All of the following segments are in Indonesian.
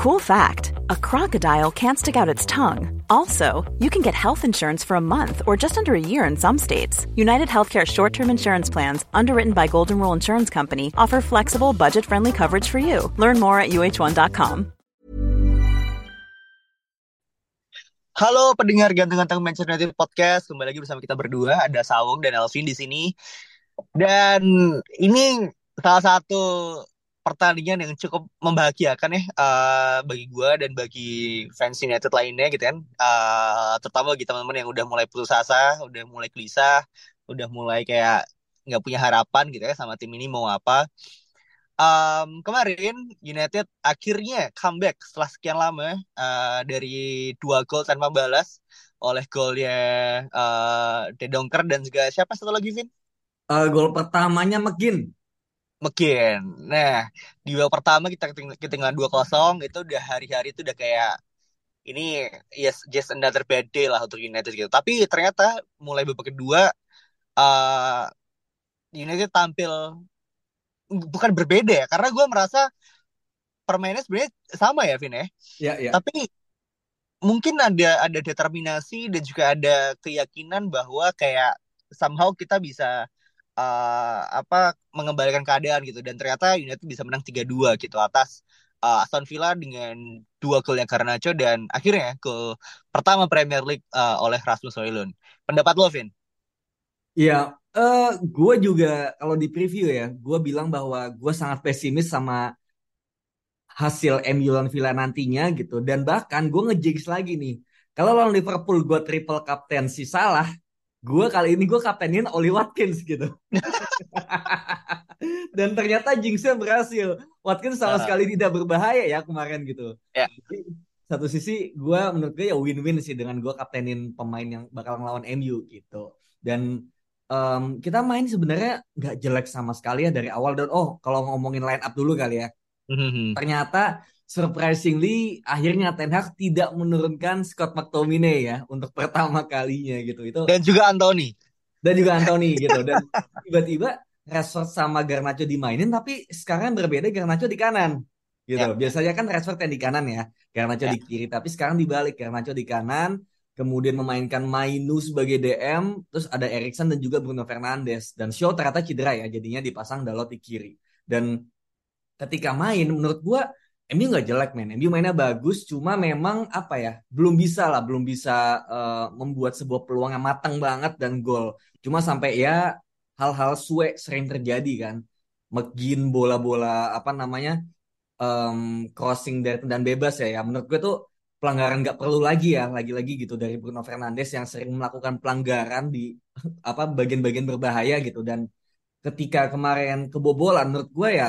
Cool fact a crocodile can't stick out its tongue. Also, you can get health insurance for a month or just under a year in some states. United Healthcare short term insurance plans, underwritten by Golden Rule Insurance Company, offer flexible, budget friendly coverage for you. Learn more at uh1.com. Halo pendengar ganteng-ganteng Manchester United Podcast, kembali lagi bersama kita berdua, ada Sawung dan Elvin di sini. Dan ini salah satu pertandingan yang cukup membahagiakan ya uh, bagi gue dan bagi fans United lainnya gitu kan. Uh, terutama bagi teman-teman yang udah mulai putus asa, udah mulai gelisah, udah mulai kayak nggak punya harapan gitu ya sama tim ini mau apa. Um, kemarin United akhirnya comeback setelah sekian lama uh, dari dua gol tanpa balas oleh golnya uh, Dedongker dan juga siapa satu lagi Vin? Uh, gol pertamanya McGinn. McGinn. Nah, di babak pertama kita ketinggalan dua kosong itu udah hari-hari itu udah kayak ini yes just another bad day lah untuk United gitu. Tapi ternyata mulai babak kedua uh, United tampil bukan berbeda ya karena gue merasa permainnya sebenarnya sama ya Vin ya. Iya, iya. Tapi mungkin ada ada determinasi dan juga ada keyakinan bahwa kayak somehow kita bisa uh, apa mengembalikan keadaan gitu dan ternyata United bisa menang 3-2 gitu atas uh, Aston Villa dengan dua gol yang Garnacho dan akhirnya gol pertama Premier League uh, oleh Rasmus Højlund. Pendapat lo, Vin? Iya, uh, gue juga kalau di preview ya, gue bilang bahwa gue sangat pesimis sama hasil MU lawan Villa nantinya gitu. Dan bahkan gue ngejiggs lagi nih. Kalau lawan Liverpool gue triple captain si Salah, gue kali ini gue kaptenin Oli Watkins gitu. Dan ternyata jinxnya berhasil. Watkins sama uh. sekali tidak berbahaya ya kemarin gitu. Yeah. satu sisi gue menurut gue ya win-win sih dengan gue kaptenin pemain yang bakal ngelawan MU gitu. Dan um, kita main sebenarnya nggak jelek sama sekali ya dari awal dan oh kalau ngomongin line up dulu kali ya. Mm-hmm. Ternyata surprisingly akhirnya Ten Hag tidak menurunkan Scott McTominay ya untuk pertama kalinya gitu. Itu dan juga Anthony. Dan juga Anthony gitu. Dan tiba-tiba Rashford sama Garnacho dimainin tapi sekarang berbeda Garnacho di kanan gitu. Ya. biasanya kan Rashford yang di kanan ya. Garnacho ya. di kiri tapi sekarang dibalik. Garnacho di kanan kemudian memainkan Mainu sebagai DM terus ada Erikson dan juga Bruno Fernandes. Dan Shaw ternyata cedera ya jadinya dipasang Dalot di kiri. Dan ketika main menurut gua MU nggak jelek men, MU mainnya bagus, cuma memang apa ya, belum bisa lah, belum bisa uh, membuat sebuah peluang yang matang banget dan gol. Cuma sampai ya hal-hal suwe sering terjadi kan, McGinn bola-bola apa namanya um, crossing dari dan bebas ya, ya. Menurut gue tuh pelanggaran nggak perlu lagi ya, lagi-lagi gitu dari Bruno Fernandes yang sering melakukan pelanggaran di apa bagian-bagian berbahaya gitu. Dan ketika kemarin kebobolan menurut gue ya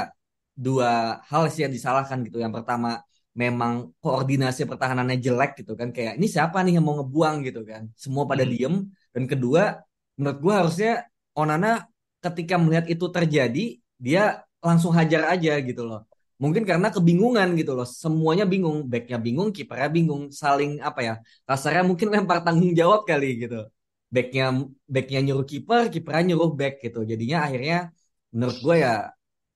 dua hal sih yang disalahkan gitu. Yang pertama memang koordinasi pertahanannya jelek gitu kan kayak ini siapa nih yang mau ngebuang gitu kan. Semua pada hmm. diem dan kedua menurut gue harusnya Onana ketika melihat itu terjadi dia langsung hajar aja gitu loh. Mungkin karena kebingungan gitu loh. Semuanya bingung, backnya bingung, kipernya bingung, saling apa ya? Kasarnya mungkin lempar tanggung jawab kali gitu. Backnya backnya nyuruh kiper, kipernya nyuruh back gitu. Jadinya akhirnya menurut gue ya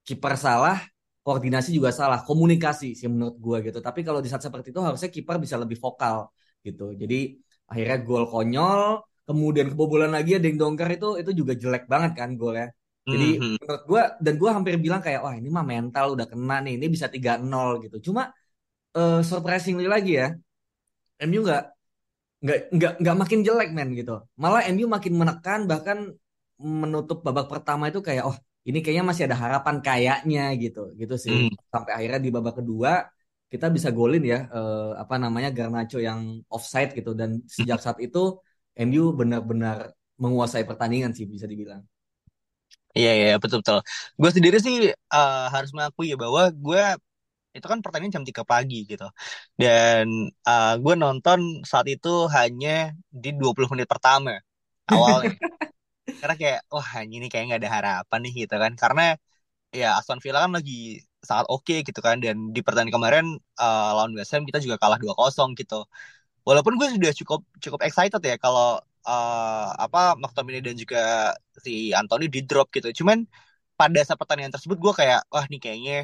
kiper salah, koordinasi juga salah, komunikasi sih menurut gue gitu. Tapi kalau di saat seperti itu harusnya kiper bisa lebih vokal gitu. Jadi akhirnya gol konyol, kemudian kebobolan lagi ada yang dongkar itu itu juga jelek banget kan golnya. Jadi mm -hmm. menurut gue dan gue hampir bilang kayak wah ini mah mental udah kena nih, ini bisa 3-0 gitu. Cuma uh, surprisingly lagi ya, MU nggak nggak nggak nggak makin jelek men gitu. Malah MU makin menekan bahkan menutup babak pertama itu kayak oh ini kayaknya masih ada harapan kayaknya gitu gitu sih hmm. sampai akhirnya di babak kedua kita bisa golin ya eh, apa namanya Garnacho yang offside gitu dan sejak saat itu MU benar-benar menguasai pertandingan sih bisa dibilang. Iya iya betul betul. Gue sendiri sih uh, harus mengakui ya bahwa gue itu kan pertandingan jam 3 pagi gitu. Dan uh, gue nonton saat itu hanya di 20 menit pertama awalnya. Karena kayak wah ini kayak nggak ada harapan nih gitu kan. Karena ya Aston Villa kan lagi sangat oke okay, gitu kan. Dan di pertandingan kemarin uh, lawan West Ham kita juga kalah 2-0 gitu. Walaupun gue sudah cukup cukup excited ya kalau uh, apa McTominay dan juga si Anthony di drop gitu. Cuman pada saat pertandingan tersebut gue kayak wah nih kayaknya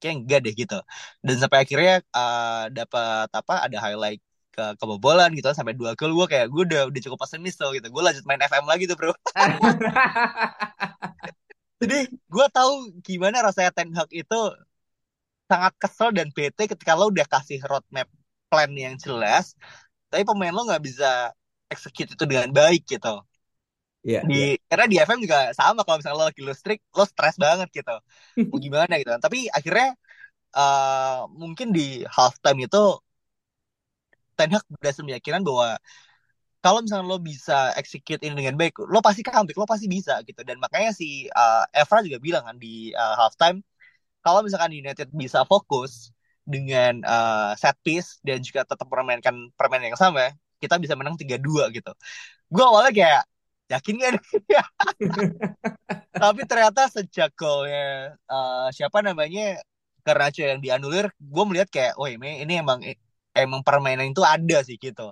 kayak enggak deh gitu. Dan sampai akhirnya uh, dapat apa ada highlight ke kebobolan gitu sampai dua gol gue kayak gue udah udah cukup pesimis tuh gitu. Gue lanjut main FM lagi tuh bro. Jadi gue tahu gimana rasanya Ten Hag itu sangat kesel dan bete ketika lo udah kasih roadmap plan yang jelas tapi pemain lo nggak bisa execute itu dengan baik gitu. Iya, di iya. karena di FM juga sama kalau misalnya lo lagi lo strict lo stres banget gitu. Mau gimana gitu kan. Tapi akhirnya uh, mungkin di halftime itu Ten Hag berhasil meyakinkan bahwa kalau misalnya lo bisa execute ini dengan baik lo pasti comeback lo pasti bisa gitu. Dan makanya si uh, Evra juga bilang kan di uh, halftime kalau misalkan United bisa fokus dengan uh, set piece dan juga tetap memainkan permainan yang sama kita bisa menang 3-2 gitu. Gue awalnya kayak yakin gak tapi ternyata sejak golnya uh, siapa namanya Garnacho yang dianulir gue melihat kayak oh ini emang emang permainan itu ada sih gitu.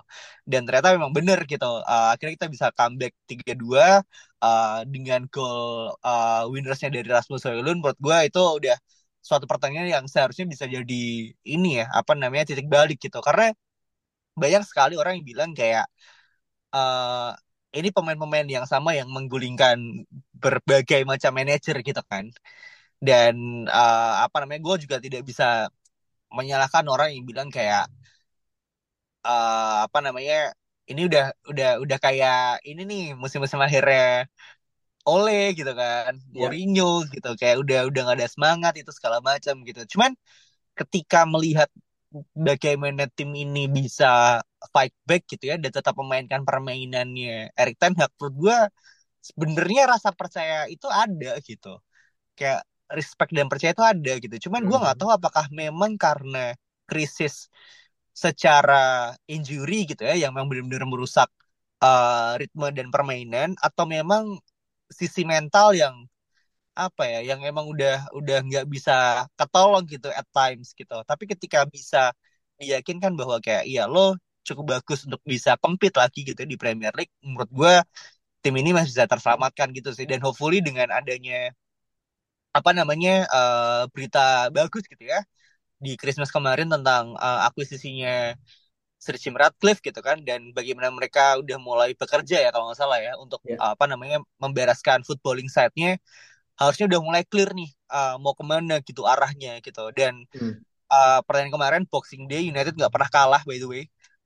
Dan ternyata memang bener gitu. Uh, akhirnya kita bisa comeback 3-2 uh, dengan goal uh, winnersnya dari Rasmus Højlund menurut gue itu udah suatu pertandingan yang seharusnya bisa jadi ini ya apa namanya titik balik gitu. Karena banyak sekali orang yang bilang kayak uh, ini pemain-pemain yang sama yang menggulingkan berbagai macam manajer gitu kan. Dan uh, apa namanya gue juga tidak bisa menyalahkan orang yang bilang kayak uh, apa namanya ini udah udah udah kayak ini nih musim-musim akhirnya Ole gitu kan, yeah. Mourinho gitu kayak udah udah gak ada semangat itu segala macam gitu. Cuman ketika melihat bagaimana tim ini bisa fight back gitu ya dan tetap memainkan permainannya Erik Ten Hag menurut gue sebenarnya rasa percaya itu ada gitu kayak respect dan percaya itu ada gitu cuman gue nggak hmm. tahu apakah memang karena krisis secara injury gitu ya yang memang benar-benar merusak uh, ritme dan permainan atau memang sisi mental yang apa ya yang emang udah udah nggak bisa ketolong gitu at times gitu. Tapi ketika bisa diyakinkan bahwa kayak iya lo cukup bagus untuk bisa compete lagi gitu di Premier League menurut gue tim ini masih bisa terselamatkan gitu sih. Dan hopefully dengan adanya apa namanya uh, berita bagus gitu ya di Christmas kemarin tentang uh, akuisisinya Sir Jim Ratcliffe gitu kan dan bagaimana mereka udah mulai bekerja ya kalau nggak salah ya untuk yeah. uh, apa namanya membereskan footballing side-nya harusnya udah mulai clear nih uh, mau ke mana gitu arahnya gitu dan hmm. uh, pertandingan kemarin Boxing Day United nggak pernah kalah by the way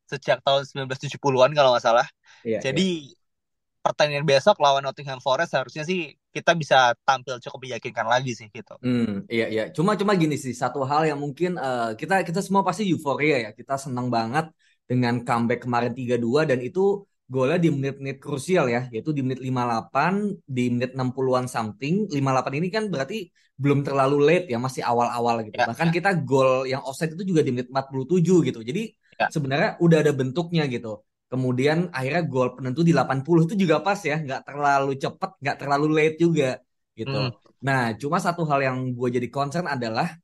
sejak tahun 1970-an kalau nggak salah. Yeah, Jadi yeah. Pertandingan besok lawan Nottingham Forest harusnya sih kita bisa tampil cukup meyakinkan lagi sih gitu. Hmm, iya iya. Cuma cuma gini sih satu hal yang mungkin uh, kita kita semua pasti euforia ya. Kita senang banget dengan comeback kemarin 3-2 dan itu golnya di menit-menit krusial ya, yaitu di menit 58, di menit 60-an something. 58 ini kan berarti belum terlalu late ya, masih awal-awal gitu. Ya, Bahkan ya. kita gol yang offside itu juga di menit 47 gitu. Jadi ya. sebenarnya udah ada bentuknya gitu. Kemudian akhirnya gol penentu di 80 itu juga pas ya, nggak terlalu cepet, nggak terlalu late juga gitu. Hmm. Nah, cuma satu hal yang gue jadi concern adalah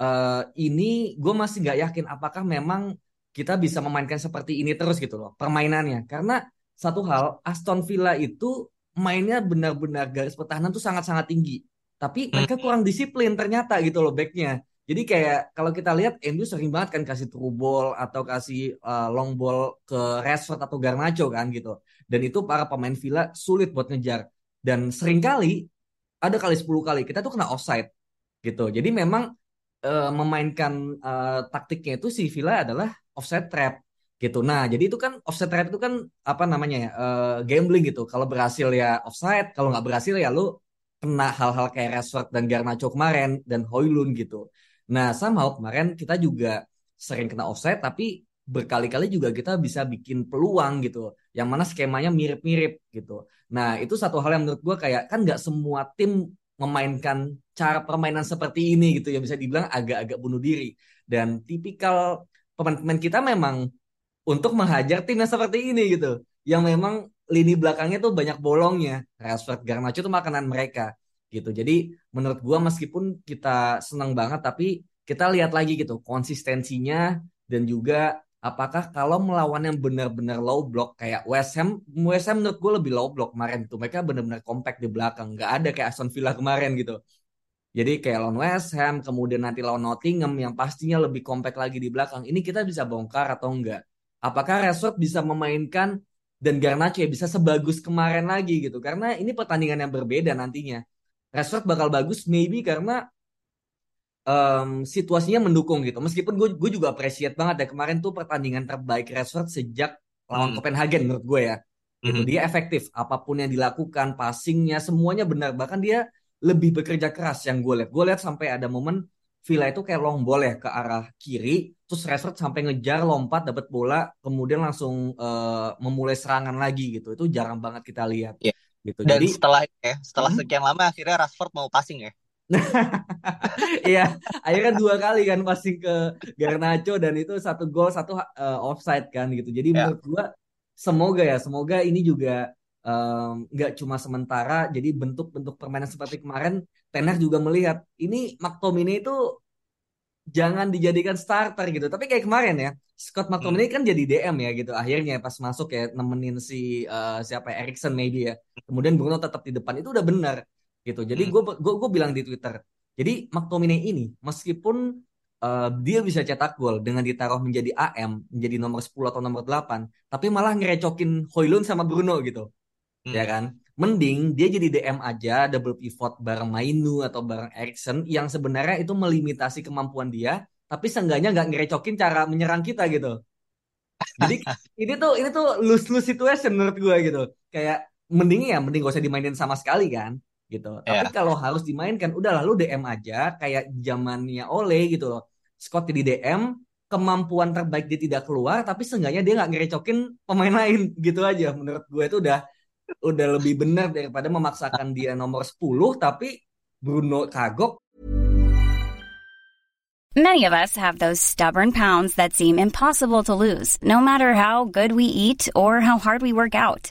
uh, ini gue masih nggak yakin apakah memang kita bisa memainkan seperti ini terus gitu loh permainannya karena satu hal Aston Villa itu mainnya benar-benar garis pertahanan tuh sangat-sangat tinggi tapi hmm. mereka kurang disiplin ternyata gitu loh backnya jadi kayak kalau kita lihat MU sering banget kan kasih true ball atau kasih uh, long ball ke Rashford atau Garnacho kan gitu dan itu para pemain Villa sulit buat ngejar dan sering kali ada kali 10 kali kita tuh kena offside gitu jadi memang uh, memainkan uh, taktiknya itu si Villa adalah offset trap gitu. Nah, jadi itu kan offset trap itu kan apa namanya ya uh, gambling gitu. Kalau berhasil ya offside, kalau nggak berhasil ya lu kena hal-hal kayak Rashford dan Garnacho kemarin dan Hoylund gitu. Nah, sama kemarin kita juga sering kena offside tapi berkali-kali juga kita bisa bikin peluang gitu. Yang mana skemanya mirip-mirip gitu. Nah, itu satu hal yang menurut gue kayak kan nggak semua tim memainkan cara permainan seperti ini gitu yang bisa dibilang agak-agak bunuh diri dan tipikal pemain-pemain kita memang untuk menghajar tim yang seperti ini gitu. Yang memang lini belakangnya tuh banyak bolongnya. Rashford, Garnacho itu makanan mereka gitu. Jadi menurut gua meskipun kita senang banget tapi kita lihat lagi gitu konsistensinya dan juga apakah kalau melawan yang benar-benar low block kayak West Ham, West Ham menurut gue lebih low block kemarin tuh mereka benar-benar compact di belakang, nggak ada kayak Aston Villa kemarin gitu. Jadi kayak lawan West Ham, kemudian nanti lawan Nottingham yang pastinya lebih kompak lagi di belakang. Ini kita bisa bongkar atau enggak? Apakah Rashford bisa memainkan dan Garnacho ya bisa sebagus kemarin lagi gitu? Karena ini pertandingan yang berbeda nantinya. Rashford bakal bagus maybe karena um, situasinya mendukung gitu. Meskipun gue gue juga appreciate banget ya kemarin tuh pertandingan terbaik Rashford sejak lawan hmm. Copenhagen menurut gue ya. Gitu. Hmm. Dia efektif apa pun yang dilakukan, passingnya semuanya benar. Bahkan dia lebih bekerja keras yang gue lihat. Gue lihat sampai ada momen Villa itu kayak long ball ya ke arah kiri, terus Rashford sampai ngejar lompat dapat bola, kemudian langsung uh, memulai serangan lagi gitu. Itu jarang banget kita lihat. Yeah. Gitu. Dan Jadi, setelah ya, setelah hmm? sekian lama akhirnya Rashford mau passing ya. Iya, akhirnya dua kali kan passing ke Garnacho dan itu satu gol satu uh, offside kan gitu. Jadi yeah. menurut gua semoga ya, semoga ini juga nggak um, cuma sementara. Jadi bentuk-bentuk permainan seperti kemarin, Tenar juga melihat ini McTominay itu jangan dijadikan starter gitu. Tapi kayak kemarin ya, Scott McTominay hmm. kan jadi DM ya gitu. Akhirnya pas masuk ya nemenin si uh, siapa ya, Erikson maybe ya. Kemudian Bruno tetap di depan itu udah benar gitu. Jadi gue hmm. gue gue bilang di Twitter. Jadi McTominay ini meskipun uh, dia bisa cetak gol dengan ditaruh menjadi AM, menjadi nomor 10 atau nomor 8, tapi malah ngerecokin Hoylund sama Bruno gitu. Hmm. Ya kan? Mending dia jadi DM aja double pivot bareng Mainu atau bareng Erikson yang sebenarnya itu melimitasi kemampuan dia, tapi seenggaknya nggak ngerecokin cara menyerang kita gitu. Jadi ini tuh ini tuh lose lose situation menurut gue gitu. Kayak mending ya mending gak usah dimainin sama sekali kan gitu. Yeah. Tapi kalau harus dimainkan, udah lalu DM aja kayak zamannya Ole gitu loh. Scott di DM, kemampuan terbaik dia tidak keluar, tapi seenggaknya dia nggak ngerecokin pemain lain gitu aja. Menurut gue itu udah udah lebih benar daripada memaksakan dia nomor 10 tapi Bruno kagok. Many of us have those stubborn pounds that seem impossible to lose, no matter how good we eat or how hard we work out.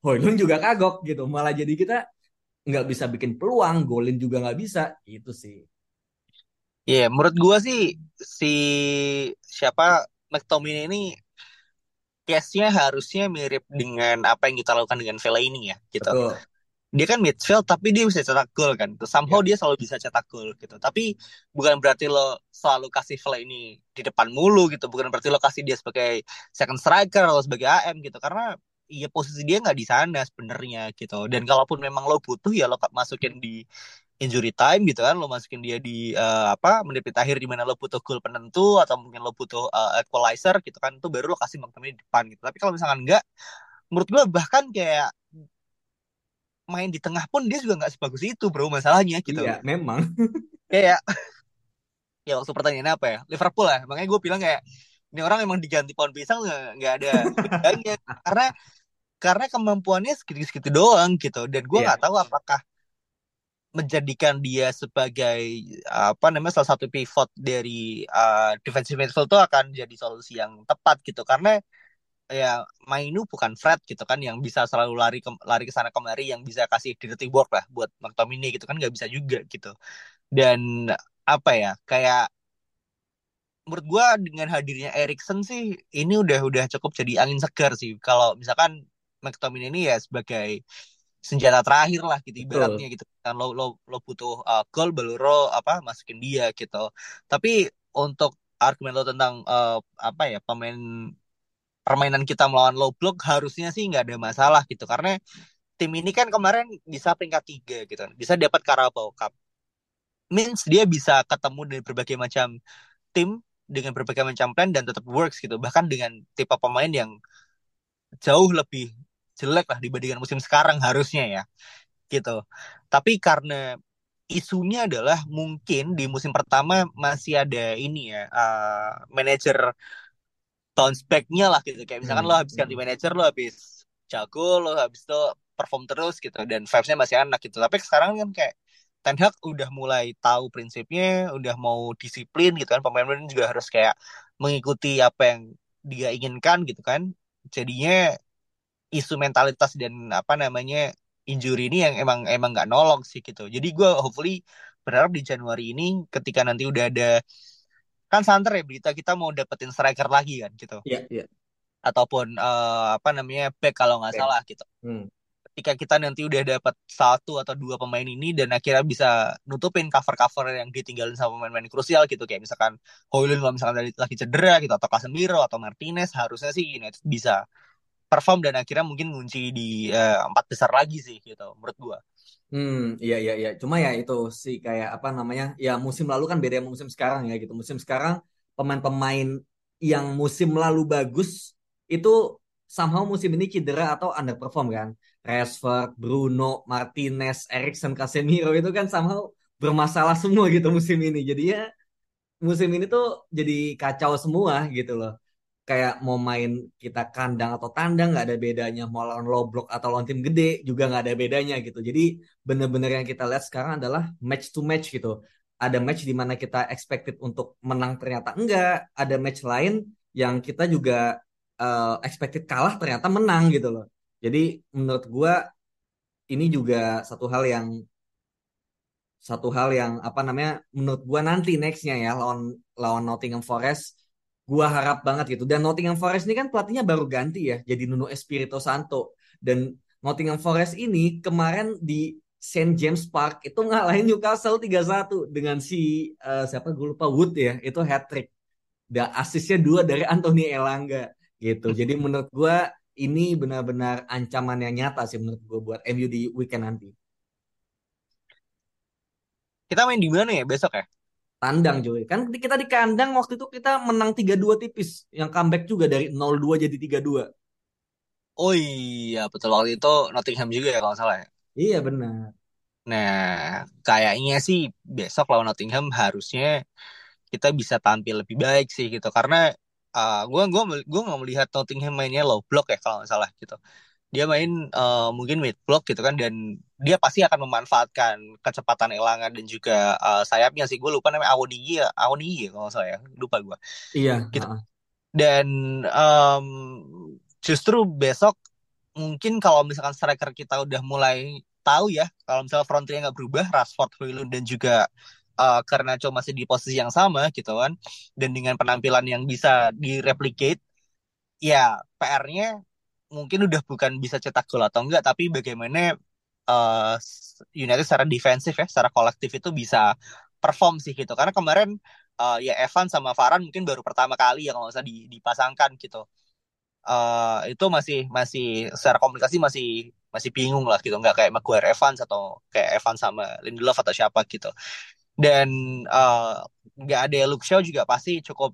Hoylund juga kagok gitu. Malah jadi kita nggak bisa bikin peluang, golin juga nggak bisa. Itu sih. Iya, yeah, menurut gua sih si siapa McTominay ini case-nya harusnya mirip dengan apa yang kita lakukan dengan Vela ini ya, gitu. Betul dia kan midfield tapi dia bisa cetak gol kan. Somehow yeah. dia selalu bisa cetak gol gitu. Tapi bukan berarti lo selalu kasih Vela ini di depan mulu gitu. Bukan berarti lo kasih dia sebagai second striker atau sebagai AM gitu. Karena ya posisi dia nggak di sana sebenarnya gitu. Dan kalaupun memang lo butuh ya lo masukin di injury time gitu kan. Lo masukin dia di uh, apa menit akhir di mana lo butuh gol penentu atau mungkin lo butuh uh, equalizer gitu kan itu baru lo kasih McTominay di depan gitu. Tapi kalau misalkan enggak menurut gue bahkan kayak main di tengah pun dia juga nggak sebagus itu bro masalahnya gitu. Iya memang. Kayak ya waktu pertanyaannya apa ya? Liverpool lah. Makanya gue bilang kayak ini orang emang diganti pohon pisang nggak ada bedanya. Karena karena kemampuannya segitu-segitu doang gitu. Dan gue nggak yeah. tahu apakah menjadikan dia sebagai apa namanya salah satu pivot dari uh, defensive midfield itu akan jadi solusi yang tepat gitu. Karena ya Mainu bukan Fred gitu kan yang bisa selalu lari ke lari ke sana kemari yang bisa kasih dirty work lah buat McTominay gitu kan nggak bisa juga gitu. Dan apa ya kayak menurut gua dengan hadirnya Erikson sih ini udah udah cukup jadi angin segar sih. Kalau misalkan McTominay ini ya sebagai senjata terakhir lah gitu ibaratnya gitu. Kan lo lo lo butuh uh, goal baru lo apa masukin dia gitu. Tapi untuk argumen lo tentang uh, apa ya pemain permainan kita melawan low block harusnya sih nggak ada masalah gitu. Karena tim ini kan kemarin bisa peringkat tiga gitu. Bisa dapat Carabao Cup. Means dia bisa ketemu dari berbagai macam tim dengan berbagai macam plan dan tetap works gitu. Bahkan dengan tipe pemain yang jauh lebih jelek lah dibandingkan musim sekarang harusnya ya gitu tapi karena isunya adalah mungkin di musim pertama masih ada ini ya uh, manajer bounce back-nya lah gitu kayak misalkan hmm. lo habis ganti manajer lo habis jago lo habis itu perform terus gitu dan vibes-nya masih enak gitu tapi sekarang kan kayak Ten Hag udah mulai tahu prinsipnya, udah mau disiplin gitu kan. Pemain-pemain juga harus kayak mengikuti apa yang dia inginkan gitu kan. Jadinya isu mentalitas dan apa namanya injury ini yang emang emang nggak nolong sih gitu. Jadi gue hopefully berharap di Januari ini ketika nanti udah ada kan santer ya berita kita mau dapetin striker lagi kan gitu. Iya, yeah. Yeah. Ataupun uh, apa namanya back kalau nggak salah gitu. Hmm ketika kita nanti udah dapat satu atau dua pemain ini dan akhirnya bisa nutupin cover-cover yang ditinggalin sama pemain-pemain krusial gitu kayak misalkan Hoylund kalau misalkan lagi cedera gitu atau Casemiro atau Martinez harusnya sih United bisa perform dan akhirnya mungkin ngunci di uh, empat besar lagi sih gitu menurut gua. Hmm, iya iya iya. Cuma ya itu sih kayak apa namanya? Ya musim lalu kan beda musim sekarang ya gitu. Musim sekarang pemain-pemain yang musim lalu bagus itu somehow musim ini cedera atau underperform kan. Rashford, Bruno, Martinez, Erikson, Casemiro itu kan somehow bermasalah semua gitu musim ini. Jadi ya musim ini tuh jadi kacau semua gitu loh. Kayak mau main kita kandang atau tandang nggak ada bedanya. Mau lawan low block atau lawan tim gede juga nggak ada bedanya gitu. Jadi bener-bener yang kita lihat sekarang adalah match to match gitu. Ada match di mana kita expected untuk menang ternyata enggak. Ada match lain yang kita juga uh, expected kalah ternyata menang gitu loh. Jadi menurut gue ini juga satu hal yang satu hal yang apa namanya menurut gue nanti nextnya ya lawan lawan Nottingham Forest gue harap banget gitu. Dan Nottingham Forest ini kan pelatihnya baru ganti ya jadi Nuno Espirito Santo. Dan Nottingham Forest ini kemarin di St James Park itu ngalahin Newcastle 3-1 dengan si uh, siapa gue lupa Wood ya. Itu hat trick dan asisnya dua dari Anthony Elanga gitu. Jadi menurut gue ini benar-benar ancaman yang nyata sih menurut gue buat MU di weekend nanti. Kita main di mana ya? Besok ya? Tandang Joy. Kan kita di kandang waktu itu kita menang 3-2 tipis. Yang comeback juga dari 0-2 jadi 3-2. Oh iya, betul waktu itu Nottingham juga ya kalau salah ya. Iya benar. Nah, kayaknya sih besok lawan Nottingham harusnya kita bisa tampil lebih baik sih gitu karena uh, gue gua gua nggak melihat Nottingham mainnya low block ya kalau nggak salah gitu dia main uh, mungkin mid block gitu kan dan dia pasti akan memanfaatkan kecepatan Elanga dan juga uh, sayapnya sih. Gue lupa namanya Awoniyi ya? Ya kalau saya lupa gue iya gitu. uh. dan um, justru besok mungkin kalau misalkan striker kita udah mulai tahu ya kalau misalnya frontnya nggak berubah Rashford, Højlund dan juga uh, karena cuma masih di posisi yang sama gitu kan dan dengan penampilan yang bisa direplicate ya PR-nya mungkin udah bukan bisa cetak gol atau enggak tapi bagaimana uh, United secara defensif ya secara kolektif itu bisa perform sih gitu. Karena kemarin uh, ya Evan sama Varane mungkin baru pertama kali ya kalau usah dipasangkan gitu. Uh, itu masih masih secara komunikasi masih masih bingung lah gitu. Nggak kayak Maguire Evans atau kayak Evans sama Lindelof atau siapa gitu. Dan nggak uh, ada Luke Shaw juga pasti cukup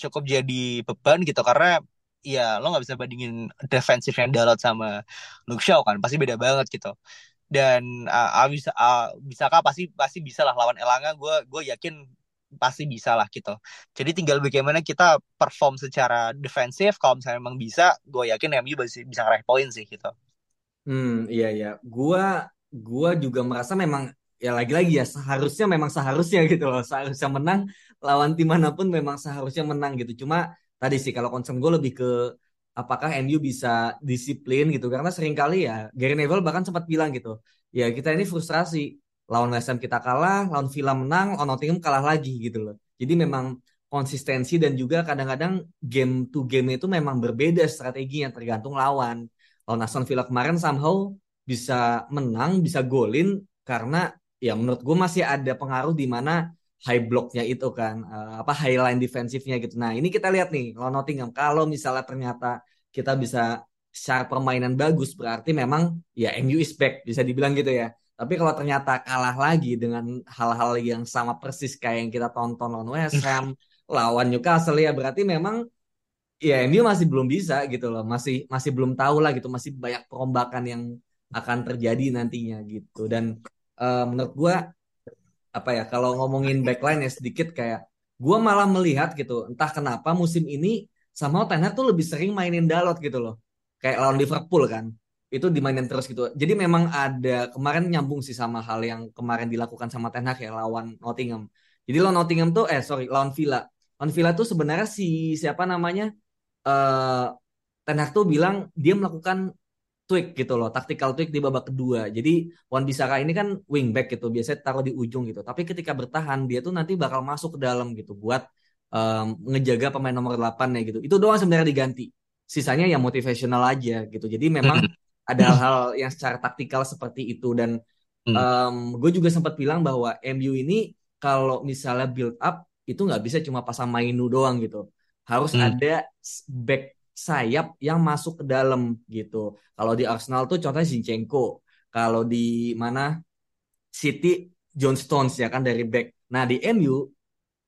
cukup jadi beban gitu. Karena ya lo nggak bisa bandingin defensif yang Dalot sama Luke Shaw kan pasti beda banget gitu. Dan uh, bisa uh, bisakah? Pasti pasti bisa lah lawan Elanga gue gue yakin pasti bisa lah gitu. Jadi tinggal bagaimana kita perform secara defensif kalau misalnya memang bisa gue yakin MU bisa bisa ngeraih poin sih gitu. Hmm iya iya. Gue gue juga merasa memang ya lagi-lagi ya seharusnya memang seharusnya gitu loh. Seharusnya menang lawan tim mana pun memang seharusnya menang gitu. Cuma tadi sih kalau concern gue lebih ke apakah MU bisa disiplin gitu. Karena sering kali ya Gary Neville bahkan sempat bilang gitu ya kita ini frustrasi. Lawan West Ham kita kalah lawan Villa menang lawan Nottingham kalah lagi gitu loh. Jadi memang konsistensi dan juga kadang-kadang game to game itu memang berbeda strateginya tergantung lawan. Lawan Aston Villa kemarin somehow bisa menang bisa golin karena ya menurut gue masih ada pengaruh di mana high blocknya itu kan uh, apa high line defensifnya gitu. Nah ini kita lihat nih kalau Nottingham kalau misalnya ternyata kita bisa secara permainan bagus berarti memang ya MU is back bisa dibilang gitu ya. Tapi kalau ternyata kalah lagi dengan hal-hal yang sama persis kayak yang kita tonton lawan West Ham, lawan Newcastle ya berarti memang ya MU masih belum bisa gitu loh masih masih belum tahu lah gitu masih banyak perombakan yang akan terjadi nantinya gitu dan uh, menurut gue apa ya kalau ngomongin backline ya sedikit kayak gue malah melihat gitu entah kenapa musim ini sama Ten tuh lebih sering mainin Dalot gitu loh. Kayak lawan Liverpool kan itu dimainin terus gitu. Jadi memang ada kemarin nyambung sih sama hal yang kemarin dilakukan sama Ten Hag ya lawan Nottingham. Jadi lawan Nottingham tuh eh sorry lawan Villa. Lawan Villa tuh sebenarnya si siapa namanya uh, Ten Hag tuh bilang dia melakukan tweak gitu loh, tactical tweak di babak kedua. Jadi Wan Bisaka ini kan wingback gitu, biasanya taruh di ujung gitu. Tapi ketika bertahan dia tuh nanti bakal masuk ke dalam gitu buat um, ngejaga pemain nomor 8 ya gitu. Itu doang sebenarnya diganti. Sisanya ya motivational aja gitu. Jadi memang ada hal-hal yang secara taktikal seperti itu dan um, gue juga sempat bilang bahwa MU ini kalau misalnya build up itu nggak bisa cuma pasang Mainu doang gitu harus hmm. ada back sayap yang masuk ke dalam gitu. Kalau di Arsenal tuh contohnya Zinchenko. Kalau di mana City John Stones ya kan dari back. Nah di MU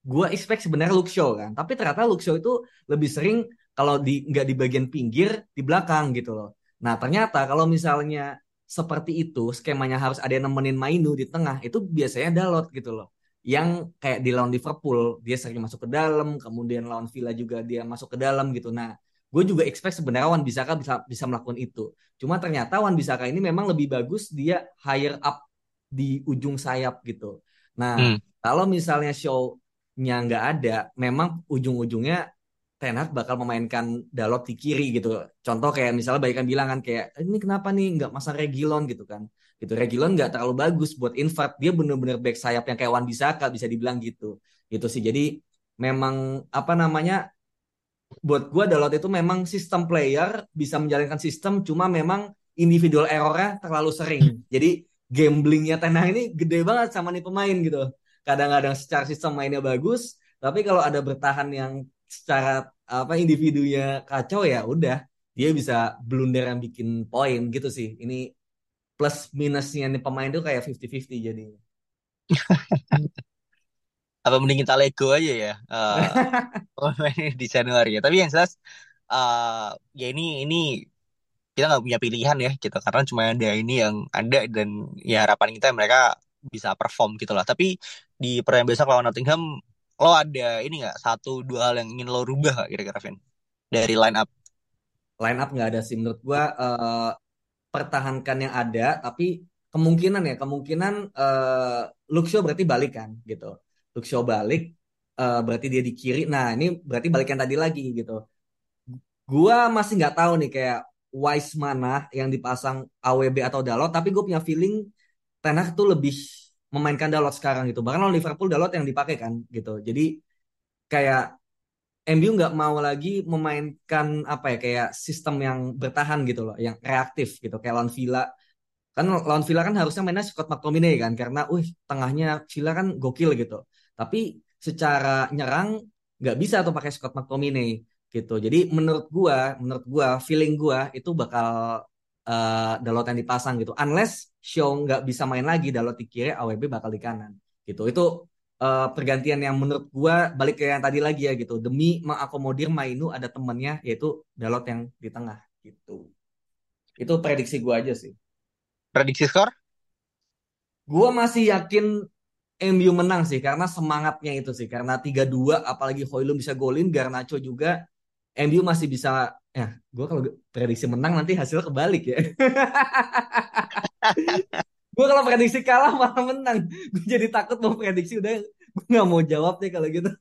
gue expect sebenarnya Luke Shaw kan. Tapi ternyata Luke Shaw itu lebih sering kalau di nggak di bagian pinggir di belakang gitu loh. Nah ternyata kalau misalnya seperti itu skemanya harus ada yang nemenin Mainu di tengah itu biasanya Dalot gitu loh yang kayak di lawan Liverpool dia sering masuk ke dalam kemudian lawan Villa juga dia masuk ke dalam gitu nah gue juga expect sebenarnya Wan Bisaka bisa bisa melakukan itu. Cuma ternyata Wan Bisaka ini memang lebih bagus dia higher up di ujung sayap gitu. Nah hmm. kalau misalnya show-nya nggak ada memang ujung-ujungnya Tenak bakal memainkan Dalot di kiri gitu. Contoh kayak misalnya Bayikan bilang kan kayak ini kenapa nih nggak masa Regilon? gitu kan. Gitu Regilon nggak terlalu bagus buat invert. Dia bener-bener back sayap yang kayak Wan Bisaka bisa dibilang gitu. Gitu sih. Jadi memang apa namanya buat gue Dalot itu memang sistem player bisa menjalankan sistem cuma memang individual errornya terlalu sering. Jadi gamblingnya Tenang ini gede banget sama nih pemain gitu. Kadang-kadang secara sistem mainnya bagus tapi kalau ada bertahan yang secara apa individunya kacau ya udah dia bisa blunder yang bikin poin gitu sih. Ini plus minusnya nih pemain tuh kayak 50-50 jadinya. Apa mending kita lego aja ya uh, di Januari ya. Tapi yang jelas uh, ya ini ini kita nggak punya pilihan ya gitu karena cuma ada ini yang ada dan ya harapan kita mereka bisa perform gitu lah. Tapi di pertandingan besok lawan Nottingham lo ada ini nggak satu dua hal yang ingin lo rubah gak kira-kira Vin dari line up? Line up nggak ada sih menurut gua uh, pertahankan yang ada tapi kemungkinan ya kemungkinan uh, Luxio berarti balik kan gitu Luxio balik uh, berarti dia di kiri. Nah ini berarti balik yang tadi lagi gitu. Gua masih nggak tahu nih kayak Wise mana yang dipasang AWB atau Dalot tapi gue punya feeling Tenag tuh lebih memainkan Dalot sekarang gitu. Bahkan Liverpool Dalot yang dipakai kan gitu. Jadi kayak MU nggak mau lagi memainkan apa ya kayak sistem yang bertahan gitu loh, yang reaktif gitu. Kayak lawan Villa. Kan lawan Villa kan harusnya mainnya Scott McTominay kan karena wih tengahnya Villa kan gokil gitu. Tapi secara nyerang nggak bisa tuh pakai Scott McTominay gitu. Jadi menurut gua, menurut gua feeling gua itu bakal uh, Dalot yang dipasang gitu. Unless Shaw nggak bisa main lagi, Dalot di kiri, AWB bakal di kanan gitu. Itu uh, pergantian yang menurut gua balik ke yang tadi lagi ya gitu demi mengakomodir Mainu ada temennya yaitu Dalot yang di tengah gitu itu prediksi gua aja sih prediksi skor gua masih yakin MU menang sih karena semangatnya itu sih. Karena 3-2 apalagi Hoylund bisa golin Garnacho juga MU masih bisa ya gue kalau prediksi menang nanti hasilnya kebalik ya. Gue kalau prediksi kalah malah menang. Gue jadi takut mau prediksi udah gue nggak mau jawab deh kalau gitu.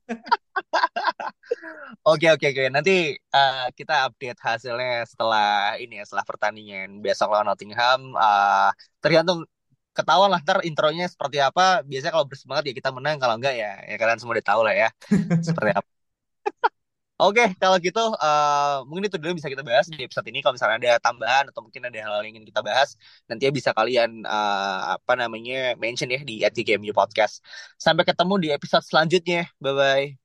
Oke oke oke. Nanti uh, kita update hasilnya setelah ini ya setelah pertandingan. Besok lawan Nottingham uh, tergantung ketahuan lah ntar intronya seperti apa biasanya kalau bersemangat ya kita menang kalau enggak ya ya kalian semua udah tahu lah ya seperti apa Oke, kalau gitu uh, mungkin itu dulu bisa kita bahas di episode ini. Kalau misalnya ada tambahan atau mungkin ada hal-hal yang ingin kita bahas, nanti ya bisa kalian uh, apa namanya mention ya di @gmu podcast. Sampai ketemu di episode selanjutnya. Bye bye.